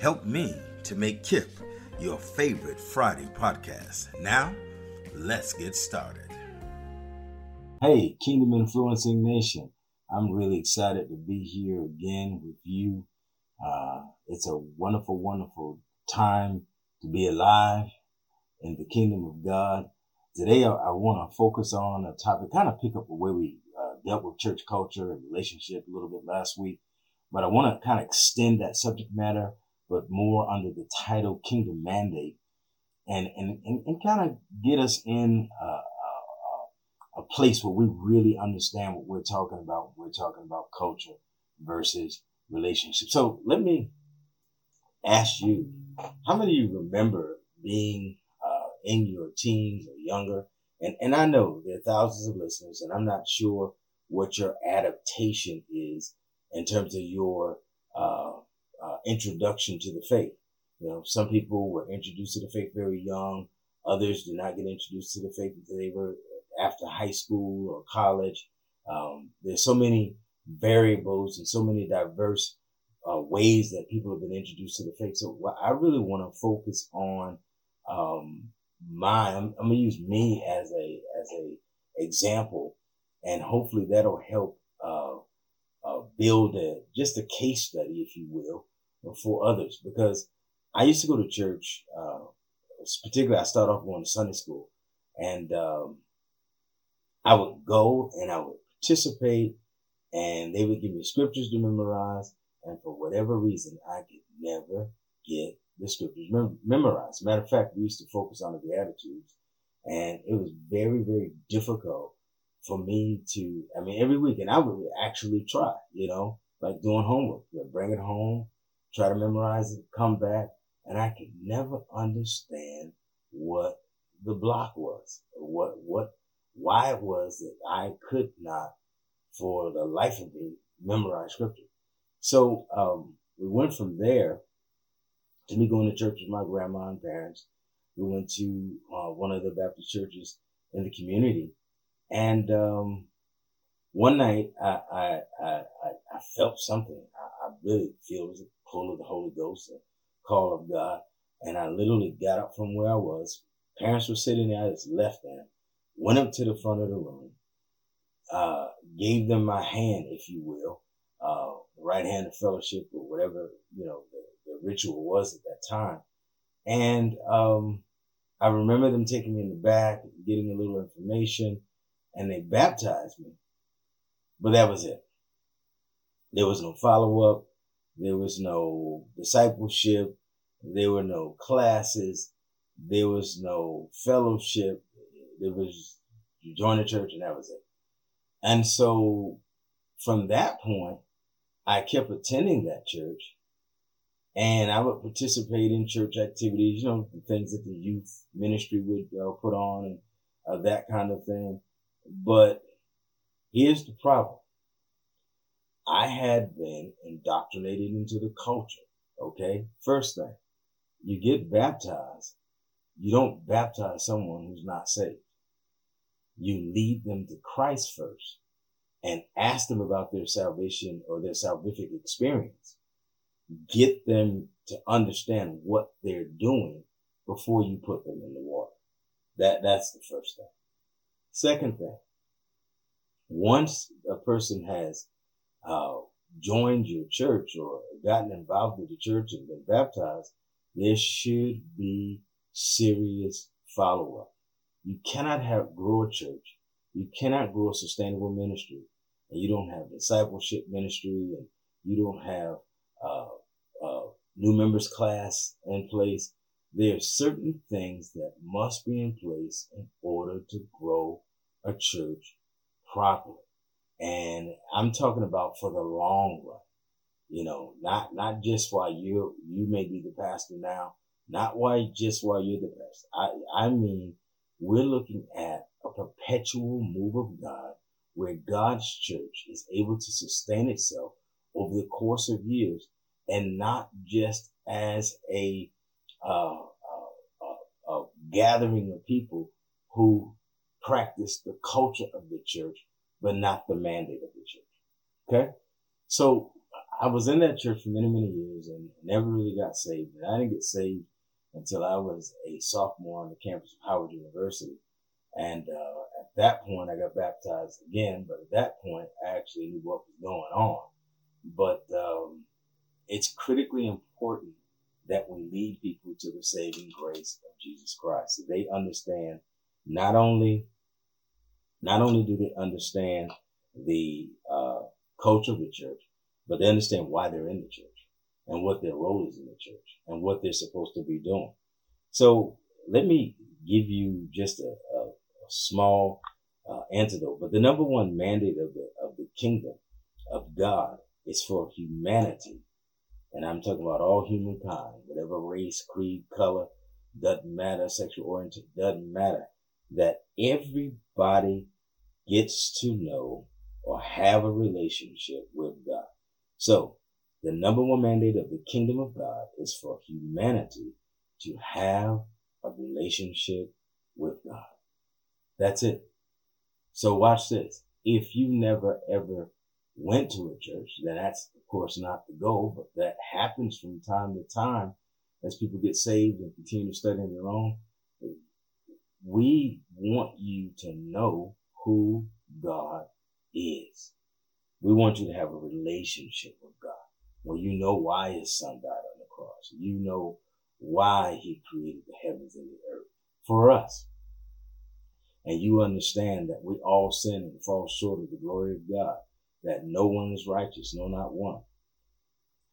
Help me to make KIP your favorite Friday podcast. Now, let's get started. Hey, Kingdom Influencing Nation. I'm really excited to be here again with you. Uh, it's a wonderful, wonderful time to be alive in the kingdom of God. Today, I, I want to focus on a topic, kind of pick up where we uh, dealt with church culture and relationship a little bit last week, but I want to kind of extend that subject matter, but more under the title Kingdom Mandate and, and, and, and kind of get us in uh, a place where we really understand what we're talking about. We're talking about culture versus relationship. So let me ask you, how many of you remember being uh, in your teens or younger? And, and I know there are thousands of listeners and I'm not sure what your adaptation is in terms of your introduction to the faith. You know, some people were introduced to the faith very young. Others did not get introduced to the faith until they were after high school or college. Um, there's so many variables and so many diverse uh, ways that people have been introduced to the faith. So I really want to focus on um, my. I'm, I'm, gonna use me as a as a example, and hopefully that'll help uh, uh, build a just a case study, if you will, for others. Because I used to go to church, uh, particularly I started off going to Sunday school, and um, I would go and I would participate and they would give me scriptures to memorize. And for whatever reason, I could never get the scriptures mem- memorized. Matter of fact, we used to focus on the Beatitudes and it was very, very difficult for me to, I mean, every week and I would actually try, you know, like doing homework, you bring it home, try to memorize it, come back. And I could never understand what the block was, what, what why it was that I could not, for the life of me, memorize scripture. So um, we went from there to me going to church with my grandma and parents. We went to uh, one of the Baptist churches in the community, and um, one night I I, I, I felt something. I, I really feel it was pull of the Holy Ghost, call of God, and I literally got up from where I was. Parents were sitting there. I just left them went up to the front of the room, uh, gave them my hand, if you will, uh, right hand of fellowship or whatever, you know, the, the ritual was at that time. And, um, I remember them taking me in the back, getting a little information, and they baptized me. But that was it. There was no follow up. There was no discipleship. There were no classes. There was no fellowship. There was you join the church and that was it. And so from that point, I kept attending that church and I would participate in church activities, you know, the things that the youth ministry would uh, put on and uh, that kind of thing. But here's the problem. I had been indoctrinated into the culture. Okay. First thing, you get baptized. You don't baptize someone who's not saved. you lead them to Christ first and ask them about their salvation or their salvific experience. Get them to understand what they're doing before you put them in the water. That, that's the first thing. Second thing, once a person has uh, joined your church or gotten involved with the church and been baptized, there should be serious follow up. You cannot have grow a church. You cannot grow a sustainable ministry and you don't have discipleship ministry and you don't have uh, uh, new members class in place. There are certain things that must be in place in order to grow a church properly. And I'm talking about for the long run. You know, not not just while you you may be the pastor now, not why just while you're the pastor. I I mean, we're looking at a perpetual move of God where God's church is able to sustain itself over the course of years and not just as a, uh, uh, uh, gathering of people who practice the culture of the church, but not the mandate of the church. Okay. So I was in that church for many, many years and never really got saved. And I didn't get saved until I was a sophomore on the campus of Howard University. And uh, at that point, I got baptized again. But at that point, I actually knew what was going on. But um, it's critically important that we lead people to the saving grace of Jesus Christ. So they understand not only not only do they understand the uh, culture of the church, but they understand why they're in the church and what their role is in the church and what they're supposed to be doing. So let me give you just a, a small uh, antidote. But the number one mandate of the of the kingdom of God is for humanity, and I'm talking about all humankind, whatever race, creed, color, doesn't matter, sexual orientation doesn't matter. That everybody gets to know or have a relationship with God. So the number one mandate of the kingdom of God is for humanity to have a relationship with God. That's it. So watch this. If you never ever went to a church, then that's of course not the goal, but that happens from time to time as people get saved and continue to study on their own. We want you to know who God is. We want you to have a relationship with God where you know why his son died on the cross. You know why he created the heavens and the earth for us and you understand that we all sin and fall short of the glory of God, that no one is righteous, no, not one.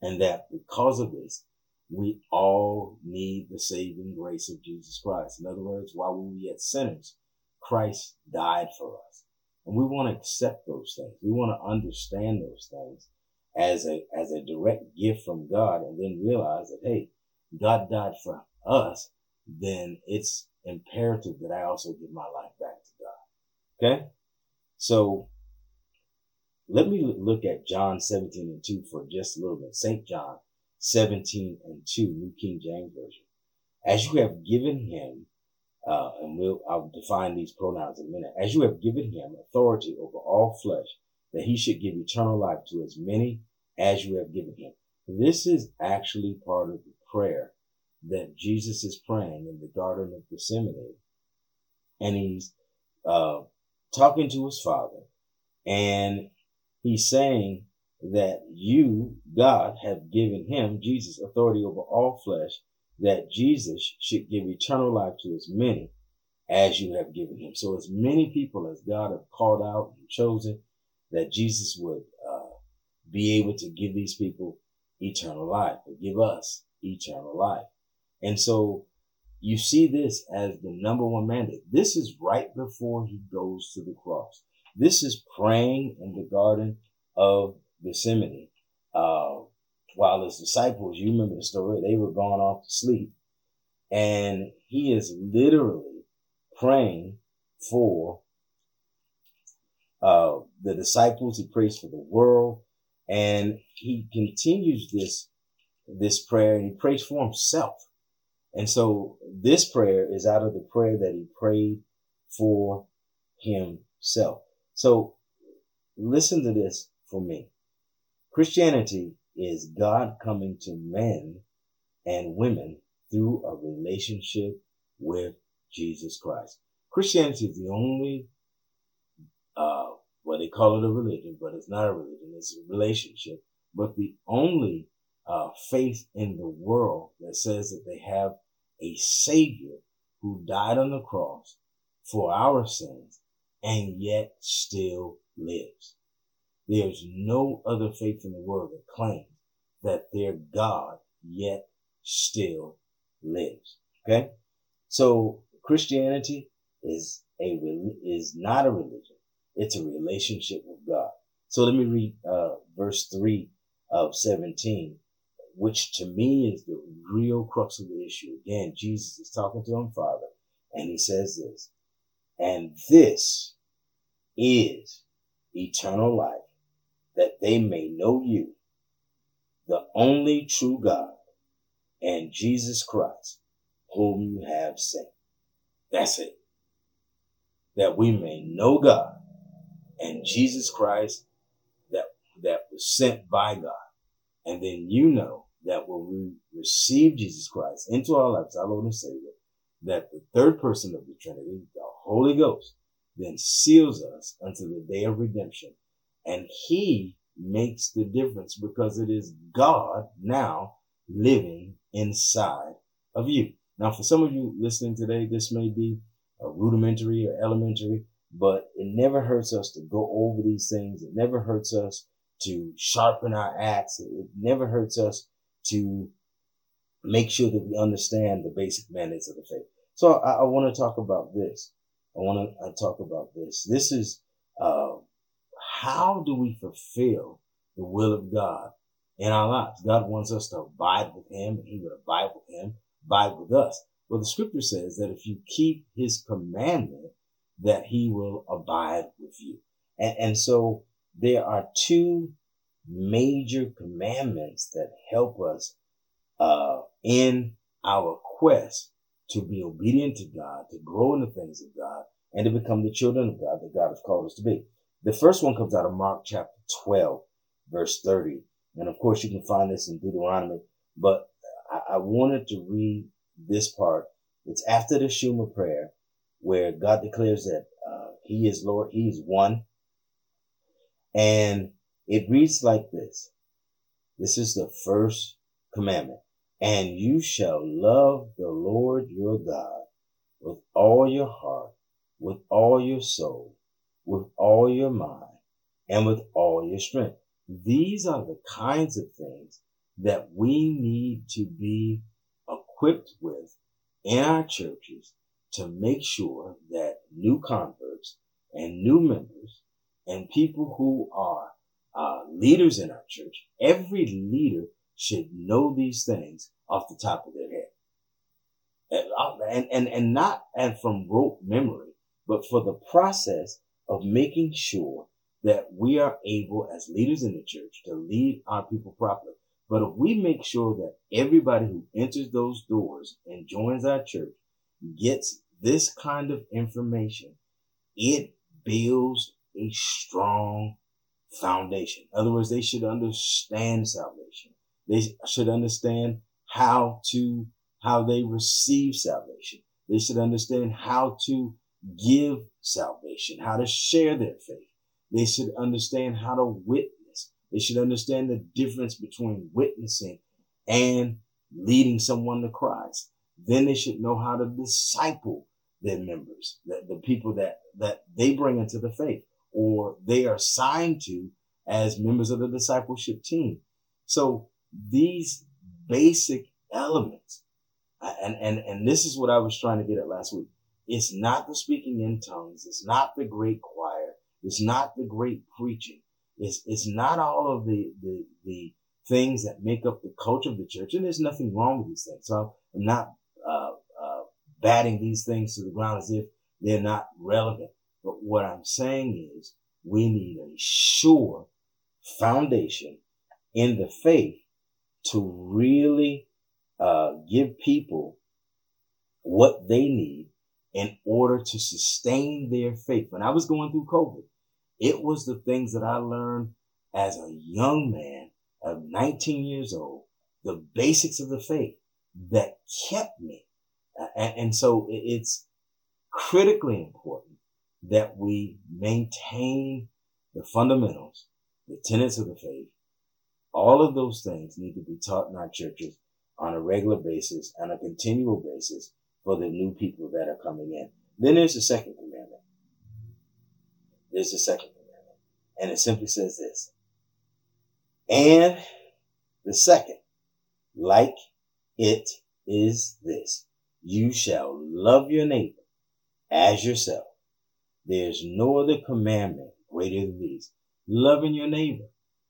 And that because of this, we all need the saving grace of Jesus Christ. In other words, while we were yet sinners, Christ died for us. And we want to accept those things. We want to understand those things as a, as a direct gift from God and then realize that, hey, God died for us. Then it's imperative that I also give my life back to God. Okay? So let me look at John 17 and 2 for just a little bit. St. John 17 and 2, New King James Version. As you have given him, uh, and we'll, I'll define these pronouns in a minute. As you have given him authority over all flesh, that he should give eternal life to as many as you have given him. This is actually part of the prayer that Jesus is praying in the Garden of Gethsemane, and he's uh, talking to his Father, and he's saying that you, God, have given him, Jesus, authority over all flesh, that Jesus should give eternal life to as many as you have given him. So as many people as God have called out and chosen, that Jesus would uh, be able to give these people eternal life, or give us eternal life. And so you see this as the number one mandate. This is right before he goes to the cross. This is praying in the Garden of Gethsemane. Uh, while his disciples, you remember the story, they were gone off to sleep. And he is literally praying for uh, the disciples. He prays for the world. And he continues this, this prayer and he prays for himself. And so this prayer is out of the prayer that he prayed for himself. So listen to this for me. Christianity is God coming to men and women through a relationship with Jesus Christ. Christianity is the only, uh, well, they call it a religion, but it's not a religion. It's a relationship. But the only uh, faith in the world that says that they have a savior who died on the cross for our sins and yet still lives. There's no other faith in the world that claims that their God yet still lives. Okay. So Christianity is a, is not a religion. It's a relationship with God. So let me read, uh, verse three of 17, which to me is the real crux of the issue. Again, Jesus is talking to him Father and he says this, and this is eternal life that they may know you, the only true God and Jesus Christ whom you have sent. That's it. That we may know God and Jesus Christ that, that was sent by God. And then you know that when we receive Jesus Christ into our lives, our Lord and Savior, that the third person of the Trinity, the Holy Ghost, then seals us until the day of redemption. And he makes the difference because it is God now living inside of you. Now, for some of you listening today, this may be a rudimentary or elementary, but it never hurts us to go over these things. It never hurts us to sharpen our axe. It never hurts us to make sure that we understand the basic mandates of the faith. So I, I want to talk about this. I want to talk about this. This is uh, how do we fulfill the will of God in our lives? God wants us to abide with Him, and He would abide with Him, abide with us. Well, the Scripture says that if you keep His commandment, that He will abide with you. And, and so there are two major commandments that help us uh, in our quest to be obedient to God, to grow in the things of God, and to become the children of God that God has called us to be. The first one comes out of Mark chapter 12, verse 30. And of course, you can find this in Deuteronomy, but I, I wanted to read this part. It's after the Shema prayer where God declares that uh, He is Lord, He is one. And it reads like this. This is the first commandment. And you shall love the Lord your God with all your heart, with all your soul, with all your mind, and with all your strength. These are the kinds of things that we need to be equipped with in our churches to make sure that new converts and new members and people who are uh, leaders in our church, every leader should know these things off the top of their head. And, uh, and, and, and not and from rote memory, but for the process of making sure that we are able as leaders in the church to lead our people properly. But if we make sure that everybody who enters those doors and joins our church gets this kind of information, it builds a strong foundation. In other words, they should understand salvation. They should understand how to, how they receive salvation. They should understand how to give salvation, how to share their faith. They should understand how to witness. They should understand the difference between witnessing and leading someone to Christ. Then they should know how to disciple their members, the, the people that, that they bring into the faith or they are assigned to as members of the discipleship team. So these basic elements, and, and, and this is what I was trying to get at last week. It's not the speaking in tongues. It's not the great choir. It's not the great preaching. It's, it's not all of the, the, the things that make up the culture of the church. And there's nothing wrong with these things. So I'm not, uh, uh, batting these things to the ground as if they're not relevant. But what I'm saying is we need a sure foundation in the faith to really uh, give people what they need in order to sustain their faith. When I was going through COVID, it was the things that I learned as a young man of 19 years old, the basics of the faith that kept me. And, and so it's critically important that we maintain the fundamentals, the tenets of the faith. All of those things need to be taught in our churches on a regular basis, on a continual basis for the new people that are coming in. Then there's the second commandment. There's the second commandment. And it simply says this. And the second, like it is this. You shall love your neighbor as yourself. There's no other commandment greater than these. Loving your neighbor.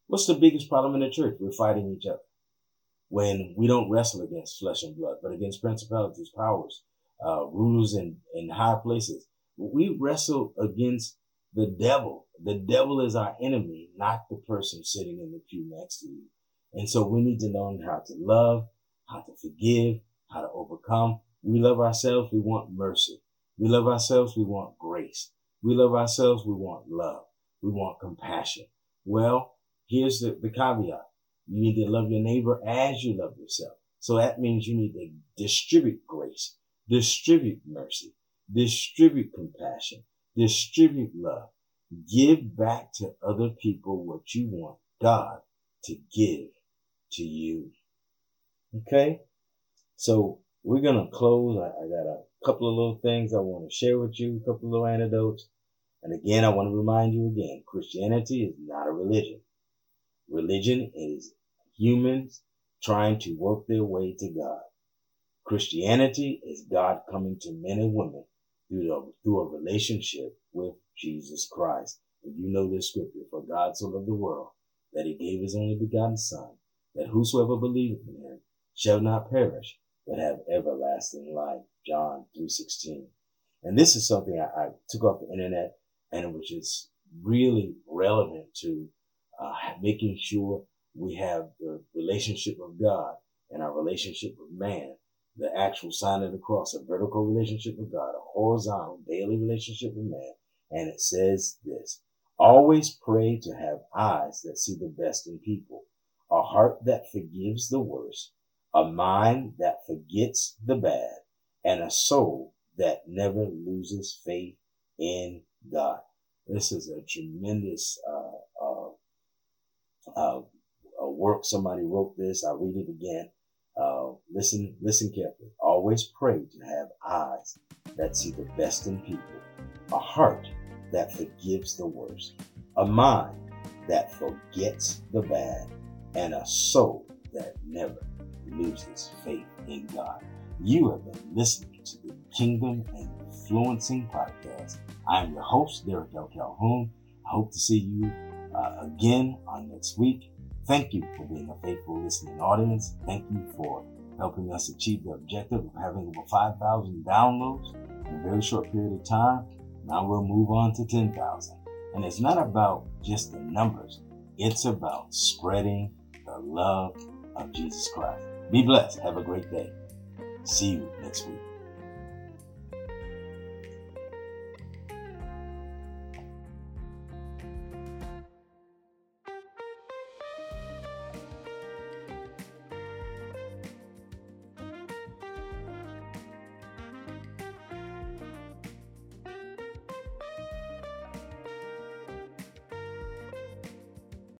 What's the biggest problem in the church? We're fighting each other. When we don't wrestle against flesh and blood, but against principalities, powers, uh, rulers in, in high places. We wrestle against the devil. The devil is our enemy, not the person sitting in the pew next to you. And so we need to learn how to love, how to forgive, how to overcome. We love ourselves. We want mercy. We love ourselves. We want grace. We love ourselves. We want love. We want compassion. Well, here's the, the caveat. You need to love your neighbor as you love yourself. So that means you need to distribute grace, distribute mercy, distribute compassion, distribute love. Give back to other people what you want God to give to you. Okay? So we're going to close. I, I, got a couple of little things I want to share with you, a couple of little anecdotes. And again, I want to remind you again, Christianity is not a religion. Religion is humans trying to work their way to God. Christianity is God coming to men and women through, the, through a relationship with Jesus Christ. And you know this scripture, for God so loved the world that he gave his only begotten son, that whosoever believeth in him shall not perish, but have everlasting life. John 3.16. And this is something I, I took off the internet and which is really relevant to uh, making sure we have the relationship of God and our relationship with man, the actual sign of the cross, a vertical relationship with God, a horizontal daily relationship with man. And it says this, always pray to have eyes that see the best in people, a heart that forgives the worst, a mind that forgets the bad, and a soul that never loses faith in God. This is a tremendous uh, uh, work. Somebody wrote this. I read it again. Uh, listen, listen carefully. Always pray to have eyes that see the best in people, a heart that forgives the worst, a mind that forgets the bad, and a soul that never loses faith in God. You have been listening to the Kingdom and Influencing Podcast. I am your host, Derek L. Calhoun. I hope to see you uh, again on next week. Thank you for being a faithful listening audience. Thank you for helping us achieve the objective of having over 5,000 downloads in a very short period of time. Now we'll move on to 10,000. And it's not about just the numbers. It's about spreading the love of Jesus Christ. Be blessed. Have a great day. See you next week.